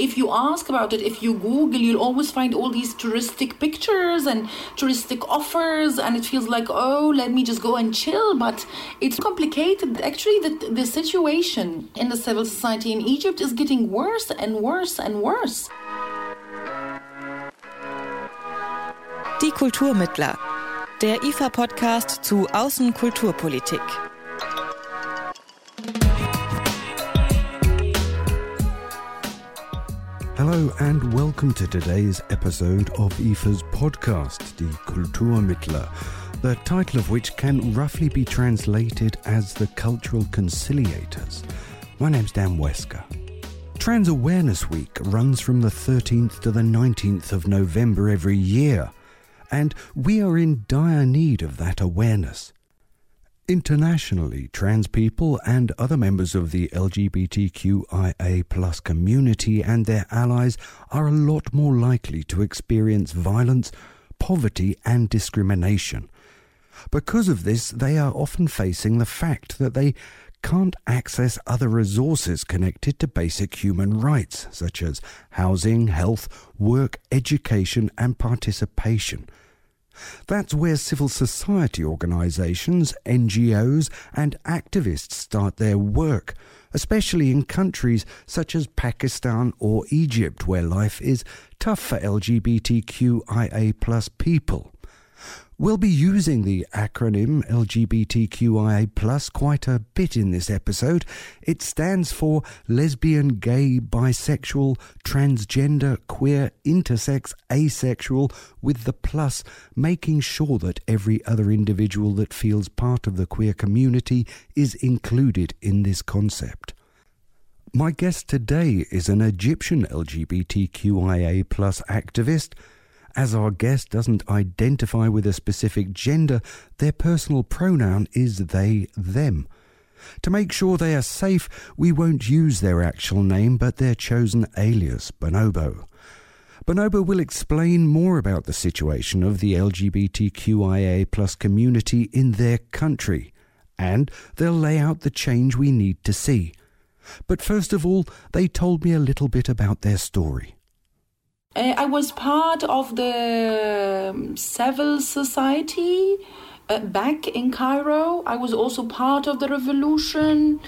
if you ask about it, if you Google, you'll always find all these touristic pictures and touristic offers, and it feels like, oh, let me just go and chill. But it's complicated. Actually, the, the situation in the civil society in Egypt is getting worse and worse and worse. Die Kulturmittler, der IFA-Podcast zu Außenkulturpolitik. Hello and welcome to today's episode of IFA's podcast, Die Kulturmittler, the title of which can roughly be translated as the Cultural Conciliators. My name's Dan Wesker. Trans Awareness Week runs from the 13th to the 19th of November every year, and we are in dire need of that awareness. Internationally, trans people and other members of the LGBTQIA plus community and their allies are a lot more likely to experience violence, poverty, and discrimination. Because of this, they are often facing the fact that they can't access other resources connected to basic human rights, such as housing, health, work, education, and participation. That's where civil society organisations, NGOs, and activists start their work, especially in countries such as Pakistan or Egypt, where life is tough for LGBTQIA people. We'll be using the acronym LGBTQIA quite a bit in this episode. It stands for lesbian, gay, bisexual, transgender, queer, intersex, asexual, with the plus, making sure that every other individual that feels part of the queer community is included in this concept. My guest today is an Egyptian LGBTQIA activist as our guest doesn't identify with a specific gender, their personal pronoun is they, them. To make sure they are safe, we won't use their actual name but their chosen alias, Bonobo. Bonobo will explain more about the situation of the LGBTQIA plus community in their country, and they'll lay out the change we need to see. But first of all, they told me a little bit about their story. Uh, I was part of the um, civil society uh, back in Cairo. I was also part of the revolution.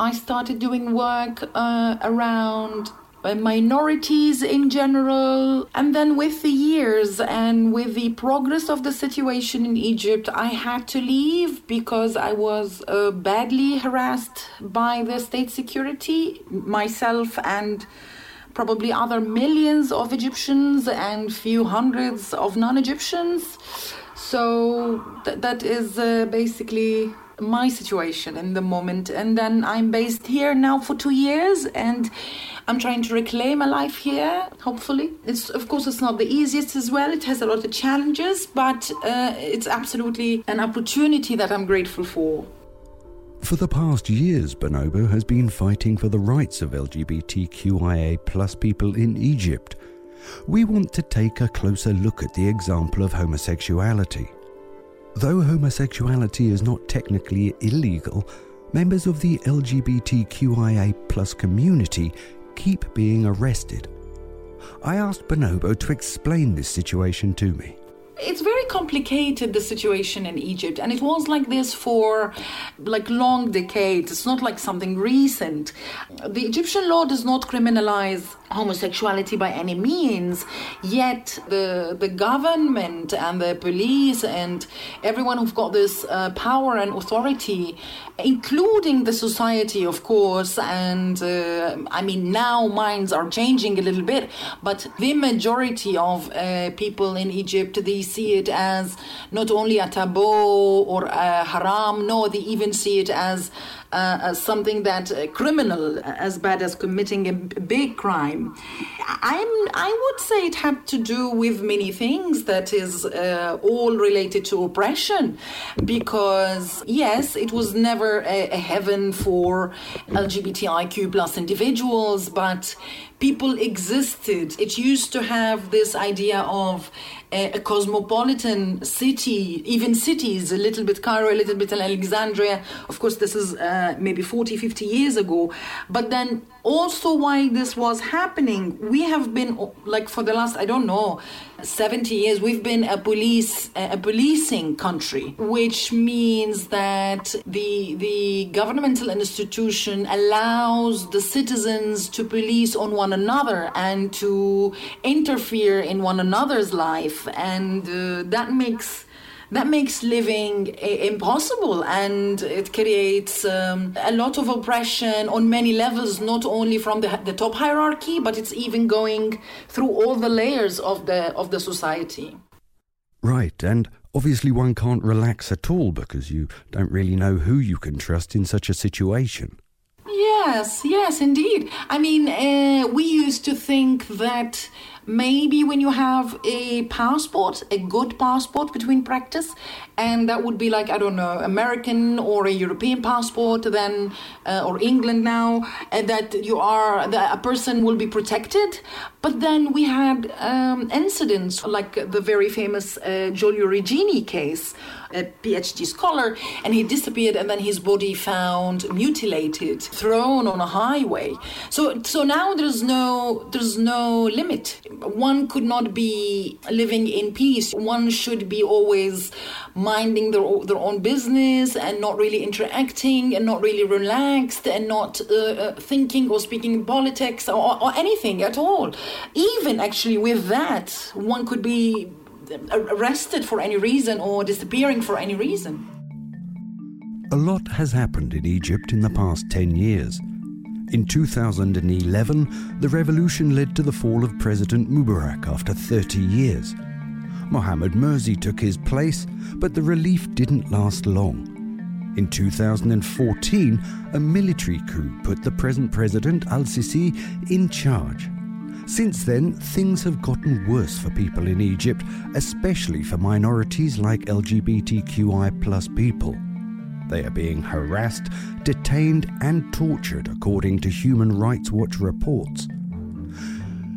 I started doing work uh, around uh, minorities in general. And then, with the years and with the progress of the situation in Egypt, I had to leave because I was uh, badly harassed by the state security, myself and probably other millions of Egyptians and few hundreds of non-Egyptians. So th- that is uh, basically my situation in the moment. And then I'm based here now for two years, and I'm trying to reclaim a life here. Hopefully, it's of course it's not the easiest as well. It has a lot of challenges, but uh, it's absolutely an opportunity that I'm grateful for. For the past years, Bonobo has been fighting for the rights of LGBTQIA plus people in Egypt. We want to take a closer look at the example of homosexuality. Though homosexuality is not technically illegal, members of the LGBTQIA plus community keep being arrested. I asked Bonobo to explain this situation to me it's very complicated the situation in Egypt and it was like this for like long decades. It's not like something recent. The Egyptian law does not criminalize homosexuality by any means yet the the government and the police and everyone who've got this uh, power and authority including the society of course and uh, I mean now minds are changing a little bit but the majority of uh, people in Egypt the see it as not only a taboo or a haram, no, they even see it as uh, as something that uh, criminal as bad as committing a big crime. I'm I would say it had to do with many things that is uh, all related to oppression, because yes, it was never a, a heaven for LGBTIQ plus individuals, but people existed. It used to have this idea of a, a, cosmopolitan city, even cities, a little bit Cairo, a little bit Alexandria. Of course, this is uh, maybe 40, 50 years ago. But then also why this was happening. We have been like for the last I don't know 70 years we've been a police a policing country, which means that the the governmental institution allows the citizens to police on one another and to interfere in one another's life and uh, that makes that makes living impossible and it creates um, a lot of oppression on many levels not only from the, the top hierarchy but it's even going through all the layers of the of the society. Right and obviously one can't relax at all because you don't really know who you can trust in such a situation yes yes indeed i mean uh, we used to think that maybe when you have a passport, a good passport between practice, and that would be like I don't know, American or a European passport, then uh, or England now, uh, that you are that a person will be protected. But then we had um, incidents like the very famous uh, Giulio Regeni case, a PhD scholar, and he disappeared, and then his body found mutilated, thrown on a highway. So so now there's no there's no limit one could not be living in peace. One should be always minding their, their own business and not really interacting and not really relaxed and not uh, uh, thinking or speaking politics or, or anything at all. Even actually with that, one could be arrested for any reason or disappearing for any reason. A lot has happened in Egypt in the past 10 years. In 2011, the revolution led to the fall of President Mubarak after 30 years. Mohamed Morsi took his place, but the relief didn't last long. In 2014, a military coup put the present president al Sisi in charge. Since then, things have gotten worse for people in Egypt, especially for minorities like LGBTQI people. They are being harassed, detained, and tortured, according to Human Rights Watch reports.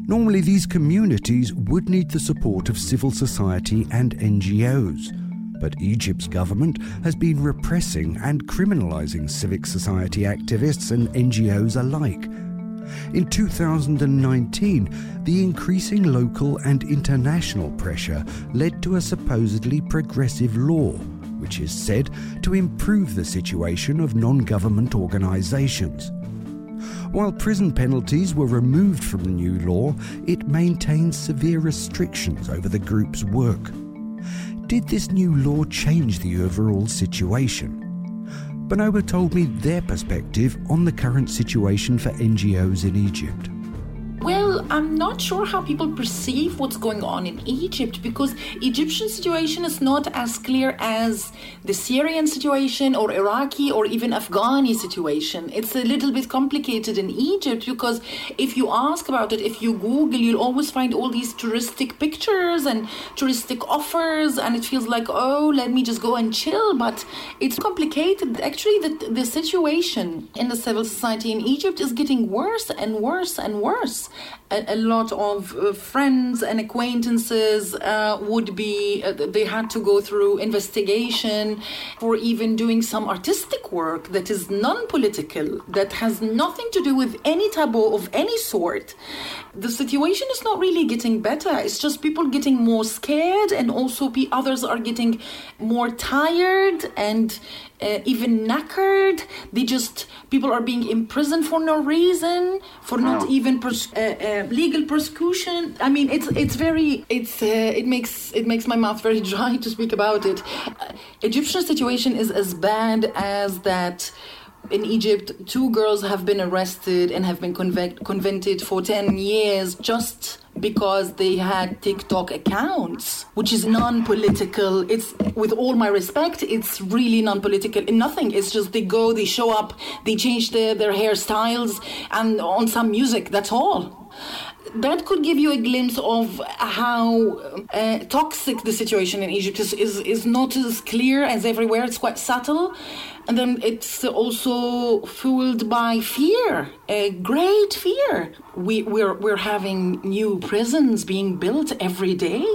Normally, these communities would need the support of civil society and NGOs, but Egypt's government has been repressing and criminalizing civic society activists and NGOs alike. In 2019, the increasing local and international pressure led to a supposedly progressive law which is said to improve the situation of non government organisations. While prison penalties were removed from the new law, it maintains severe restrictions over the group's work. Did this new law change the overall situation? Bonobo told me their perspective on the current situation for NGOs in Egypt. I'm not sure how people perceive what's going on in Egypt because Egyptian situation is not as clear as the Syrian situation or Iraqi or even Afghani situation. It's a little bit complicated in Egypt because if you ask about it, if you Google, you'll always find all these touristic pictures and touristic offers, and it feels like, oh, let me just go and chill. But it's complicated. Actually, the, the situation in the civil society in Egypt is getting worse and worse and worse a, a lot of uh, friends and acquaintances uh, would be uh, they had to go through investigation for even doing some artistic work that is non-political that has nothing to do with any taboo of any sort. The situation is not really getting better. It's just people getting more scared and also others are getting more tired and uh, even knackered. They just people are being imprisoned for no reason, for not even pers- uh, uh, legal persecution. I mean, it's it's very it's uh, it makes it makes my mouth very dry to speak about it. Uh, Egyptian situation is as bad as that in Egypt, two girls have been arrested and have been convic- convicted for 10 years just because they had TikTok accounts, which is non political. It's, with all my respect, it's really non political. Nothing. It's just they go, they show up, they change their, their hairstyles, and on some music, that's all that could give you a glimpse of how uh, toxic the situation in Egypt is, is, is not as clear as everywhere. It's quite subtle. And then it's also fueled by fear, a great fear. We, we're, we're having new prisons being built every day.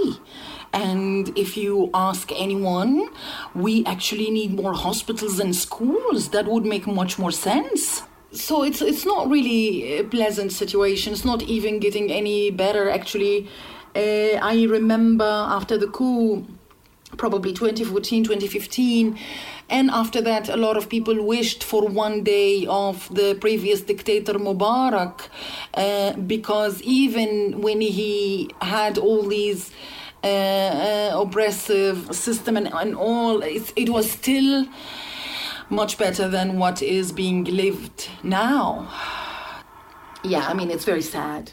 And if you ask anyone, we actually need more hospitals and schools. That would make much more sense so it's it's not really a pleasant situation. It's not even getting any better. Actually, uh, I remember after the coup, probably 2014, 2015, and after that, a lot of people wished for one day of the previous dictator Mubarak, uh, because even when he had all these. Uh, uh oppressive system and, and all it, it was still much better than what is being lived now. Yeah, I mean, it's very sad.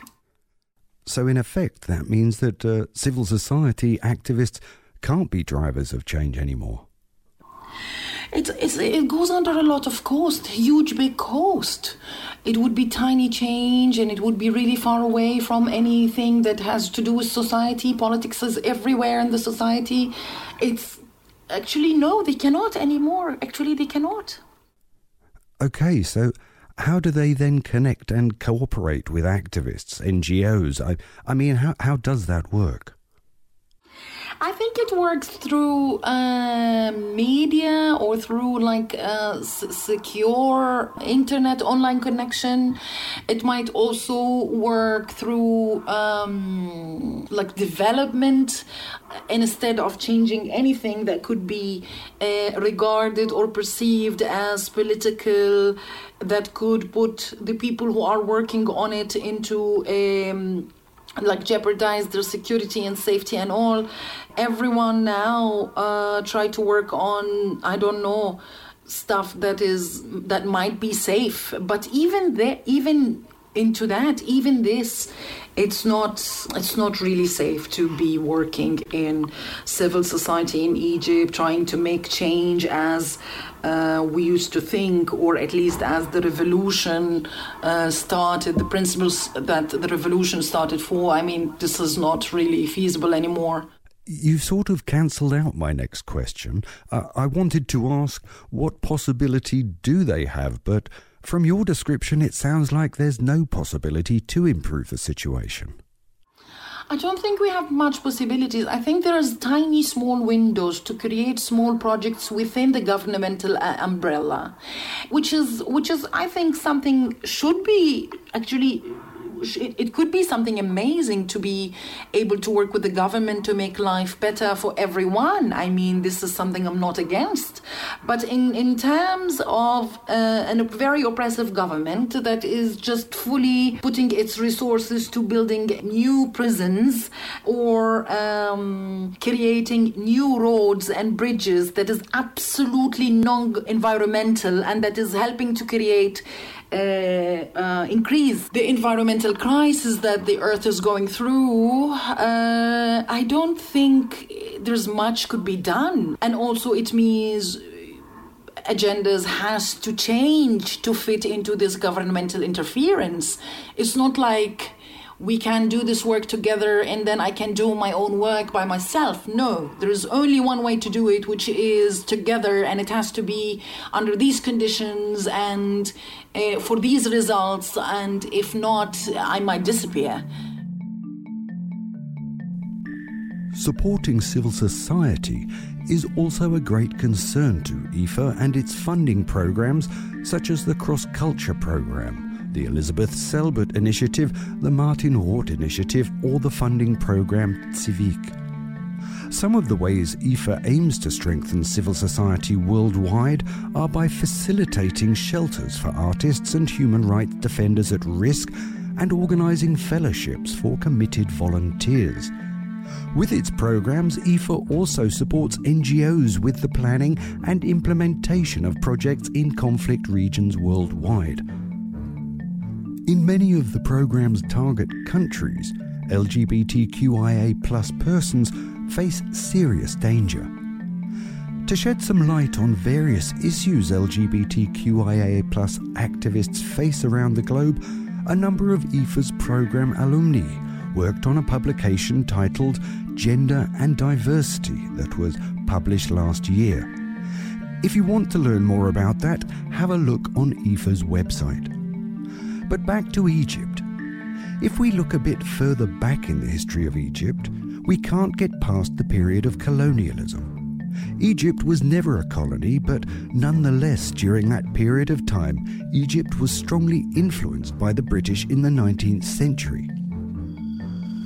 So, in effect, that means that uh, civil society activists can't be drivers of change anymore. It's, it's, it goes under a lot of cost, huge big cost. It would be tiny change and it would be really far away from anything that has to do with society. Politics is everywhere in the society. It's Actually, no, they cannot anymore. Actually, they cannot. Okay, so how do they then connect and cooperate with activists, NGOs? I, I mean, how, how does that work? I think it works through uh, media or through like s- secure internet online connection. It might also work through um, like development instead of changing anything that could be uh, regarded or perceived as political that could put the people who are working on it into a um, like jeopardize their security and safety and all. Everyone now uh, try to work on i don't know stuff that is that might be safe. But even there even into that. Even this it's not it's not really safe to be working in civil society in Egypt trying to make change as uh, we used to think or at least as the revolution uh, started the principles that the revolution started for. I mean this is not really feasible anymore. You sort of cancelled out my next question. Uh, I wanted to ask what possibility do they have, but from your description, it sounds like there's no possibility to improve the situation. I don't think we have much possibilities. I think there's tiny small windows to create small projects within the governmental uh, umbrella, which is which is I think something should be actually it, it could be something amazing to be able to work with the government to make life better for everyone. I mean, this is something I'm not against. But in, in terms of uh, a very oppressive government that is just fully putting its resources to building new prisons or um, creating new roads and bridges that is absolutely non environmental and that is helping to create uh, uh, increase the environmental crisis that the earth is going through, uh, I don't think there's much could be done. And also, it means agendas has to change to fit into this governmental interference. It's not like we can do this work together and then I can do my own work by myself. No, there is only one way to do it, which is together, and it has to be under these conditions and uh, for these results. And if not, I might disappear. Supporting civil society is also a great concern to IFA and its funding programs, such as the Cross Culture Program the Elisabeth Selbert Initiative, the Martin Roth Initiative, or the funding program zivik. Some of the ways IFA aims to strengthen civil society worldwide are by facilitating shelters for artists and human rights defenders at risk and organising fellowships for committed volunteers. With its programs, IFA also supports NGOs with the planning and implementation of projects in conflict regions worldwide. In many of the program's target countries, LGBTQIA persons face serious danger. To shed some light on various issues LGBTQIA plus activists face around the globe, a number of IFA's program alumni worked on a publication titled Gender and Diversity that was published last year. If you want to learn more about that, have a look on IFA's website. But back to Egypt. If we look a bit further back in the history of Egypt, we can't get past the period of colonialism. Egypt was never a colony, but nonetheless, during that period of time, Egypt was strongly influenced by the British in the 19th century.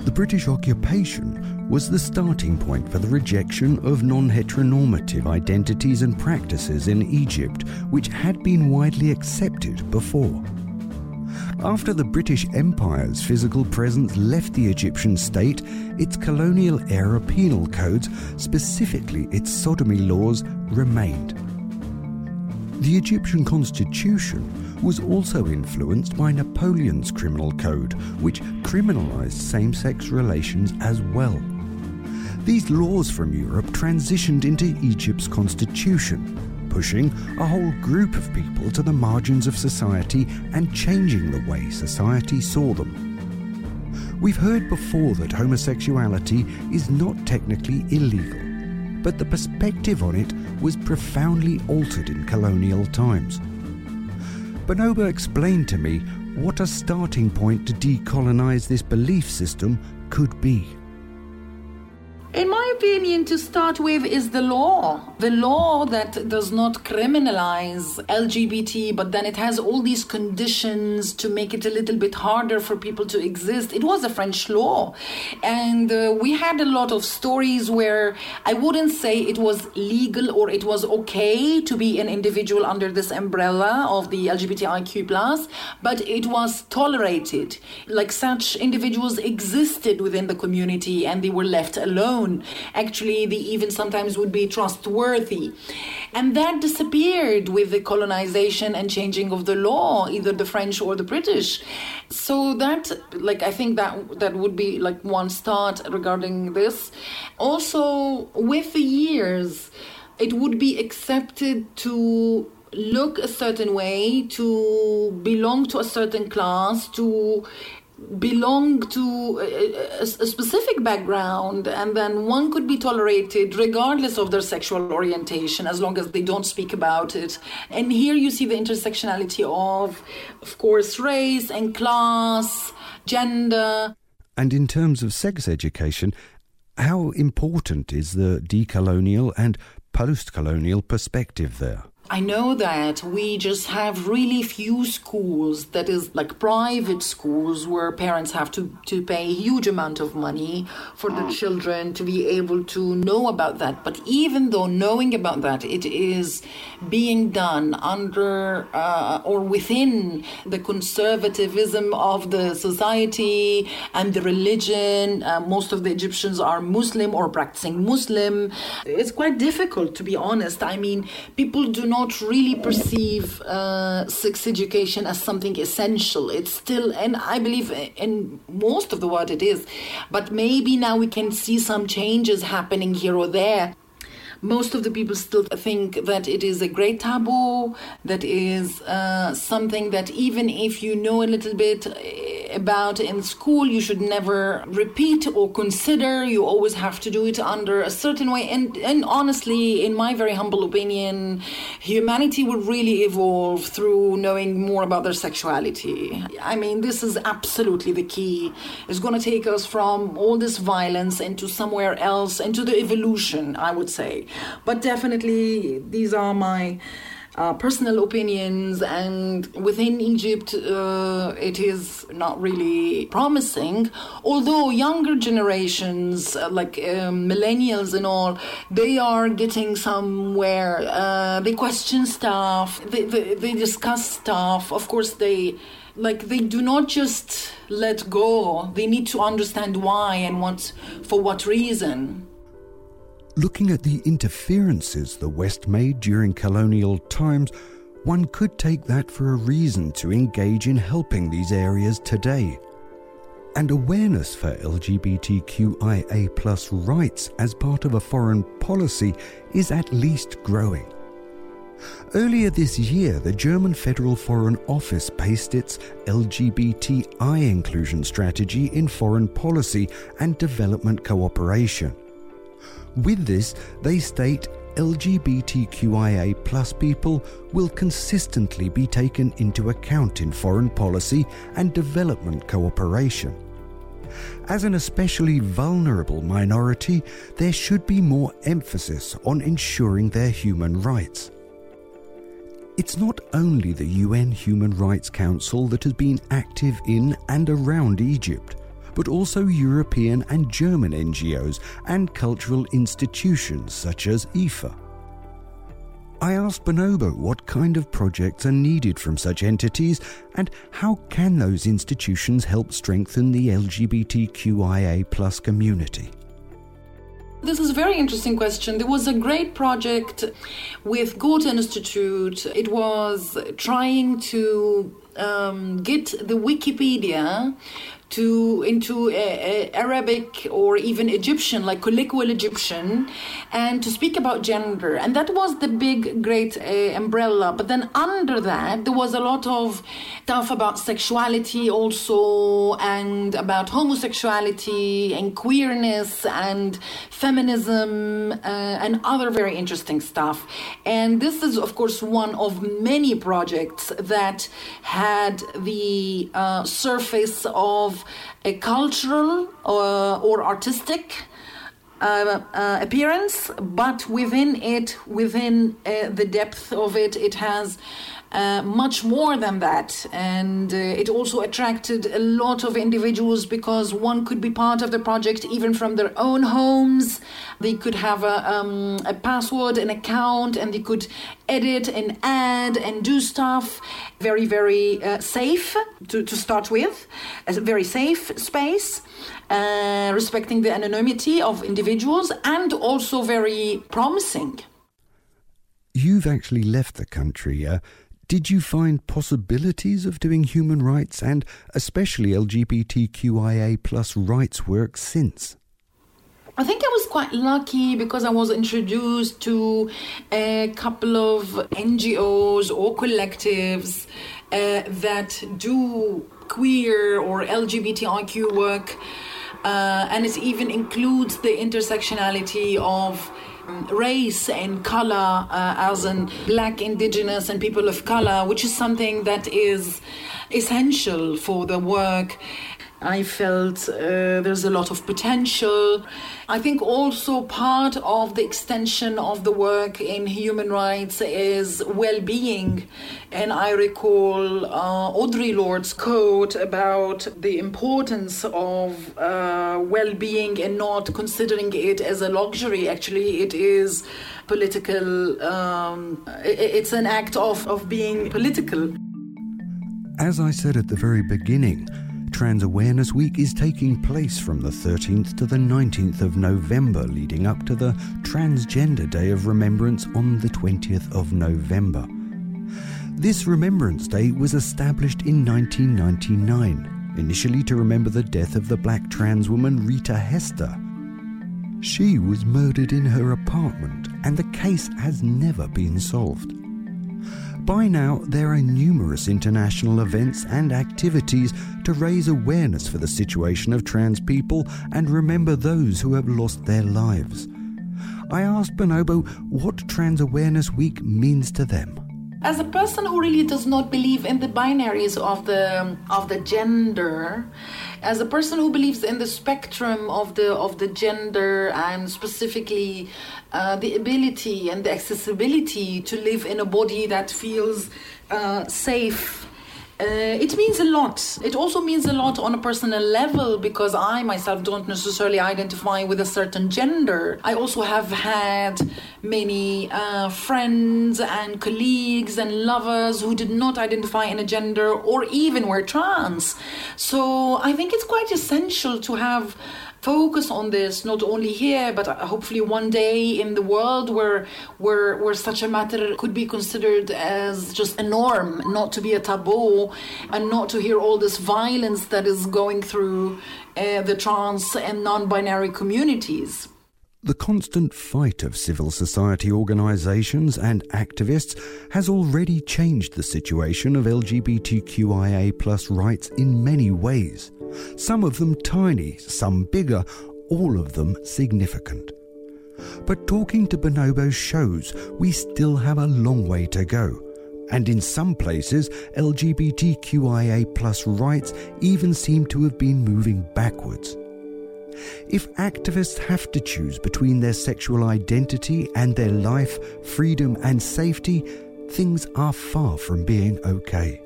The British occupation was the starting point for the rejection of non heteronormative identities and practices in Egypt, which had been widely accepted before. After the British Empire's physical presence left the Egyptian state, its colonial era penal codes, specifically its sodomy laws, remained. The Egyptian constitution was also influenced by Napoleon's criminal code, which criminalized same sex relations as well. These laws from Europe transitioned into Egypt's constitution, pushing a whole group of people to the margins of society and changing the way society saw them. We've heard before that homosexuality is not technically illegal, but the perspective on it was profoundly altered in colonial times. Bonobo explained to me what a starting point to decolonize this belief system could be. Opinion, to start with, is the law. The law that does not criminalize LGBT, but then it has all these conditions to make it a little bit harder for people to exist. It was a French law. And uh, we had a lot of stories where I wouldn't say it was legal or it was okay to be an individual under this umbrella of the LGBTIQ, but it was tolerated. Like such individuals existed within the community and they were left alone. Actually, they even sometimes would be trustworthy. And that disappeared with the colonization and changing of the law, either the French or the British. So that, like, I think that that would be like one start regarding this. Also, with the years, it would be accepted to look a certain way, to belong to a certain class, to belong to a, a, specific background and then one could be tolerated regardless of their sexual orientation as long as they don't speak about it. And here you see the intersectionality of of course race and class gender. And in terms of sex education how important is the decolonial and post-colonial perspective there I know that we just have really few schools that is like private schools where parents have to, to pay a huge amount of money for the children to be able to know about that. But even though knowing about that, it is being done under uh, or within the conservatism of the society and the religion. Uh, most of the Egyptians are Muslim or practicing Muslim. It's quite difficult, to be honest. I mean, people do not not really perceive uh, sex education as something essential. It's still, and I believe in most of the world it is, but maybe now we can see some changes happening here or there most of the people still think that it is a great taboo, that is uh, something that even if you know a little bit about in school you should never repeat or consider. You always have to do it under a certain way. And and honestly in my very humble opinion humanity will really evolve through knowing more about their sexuality. I mean this is absolutely the key. It's going to take us from all this violence into somewhere else into the evolution i would say but definitely these are my uh, personal opinions, and within Egypt, uh, it is not really promising. Although younger generations, uh, like um, millennials and all, they are getting somewhere. Uh, they question stuff, they, they, they discuss stuff. Of course, they like they do not just let go they need to understand why and what for what reason Looking at the interferences the West made during colonial times, one could take that for a reason to engage in helping these areas today. And awareness for LGBTQIA rights as part of a foreign policy is at least growing. Earlier this year, the German Federal Foreign Office based its LGBTI inclusion strategy in foreign policy and development cooperation. With this, they state LGBTQIA plus people will consistently be taken into account in foreign policy and development cooperation. As an especially vulnerable minority, there should be more emphasis on ensuring their human rights. It's not only the UN Human Rights Council that has been active in and around Egypt, but also European and German NGOs and cultural institutions such as IFA. I asked Bonobo what kind of projects are needed from such entities and how can those institutions help strengthen the LGBTQIA community. This is a very interesting question. There was a great project with Goethe Institute. It was trying to um, get the Wikipedia to into Arabic or even Egyptian, like colloquial Egyptian, and to speak about gender. And that was the big, great uh, umbrella. But then under that, there was a lot of stuff about sexuality also, and about homosexuality and queerness and feminism uh, and other very interesting stuff. And this is, of course, one of many projects that had the uh, surface of a cultural uh, or artistic uh, uh, appearance, but within it, within uh, the depth of it, it has uh, much more than that. And uh, it also attracted a lot of individuals because one could be part of the project even from their own homes. They could have a, um, a password, an account, and they could edit and add and do stuff. Very, very uh, safe to, to start with, a very safe space. Uh, respecting the anonymity of individuals and also very promising. You've actually left the country. Did you find possibilities of doing human rights and especially LGBTQIA plus rights work since? I think I was quite lucky because I was introduced to a couple of NGOs or collectives uh, that do queer or LGBTIQ work, uh, and it even includes the intersectionality of race and color uh, as in black indigenous and people of color which is something that is essential for the work I felt uh, there's a lot of potential. I think also part of the extension of the work in human rights is well being. And I recall uh, Audre Lorde's quote about the importance of uh, well being and not considering it as a luxury. Actually, it is political, um, it's an act of, of being political. As I said at the very beginning, Trans Awareness Week is taking place from the 13th to the 19th of November, leading up to the Transgender Day of Remembrance on the 20th of November. This Remembrance Day was established in 1999, initially to remember the death of the black trans woman Rita Hester. She was murdered in her apartment, and the case has never been solved. By now, there are numerous international events and activities to raise awareness for the situation of trans people and remember those who have lost their lives. I asked Bonobo what Trans Awareness Week means to them. As a person who really does not believe in the binaries of the of the gender, as a person who believes in the spectrum of the of the gender and specifically uh, the ability and the accessibility to live in a body that feels uh, safe uh, it means a lot. It also means a lot on a personal level because I myself don't necessarily identify with a certain gender. I also have had many uh, friends and colleagues and lovers who did not identify in a gender or even were trans. So I think it's quite essential to have focus on this not only here but hopefully one day in the world where where where such a matter could be considered as just a norm not to be a taboo and not to hear all this violence that is going through uh, the trans and non-binary communities the constant fight of civil society organisations and activists has already changed the situation of LGBTQIA rights in many ways. Some of them tiny, some bigger, all of them significant. But talking to bonobos shows we still have a long way to go. And in some places, LGBTQIA plus rights even seem to have been moving backwards. If activists have to choose between their sexual identity and their life, freedom, and safety, things are far from being okay.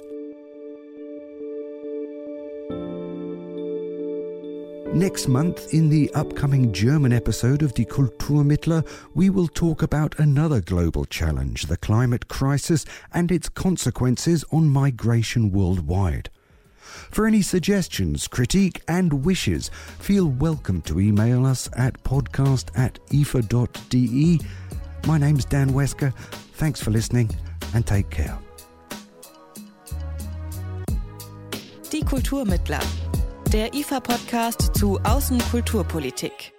Next month, in the upcoming German episode of Die Kulturmittler, we will talk about another global challenge, the climate crisis and its consequences on migration worldwide. For any suggestions, critique, and wishes, feel welcome to email us at podcast at ifa.de. My name's Dan Wesker. Thanks for listening and take care. Die Kulturmittler, der IFA-Podcast zu Außenkulturpolitik.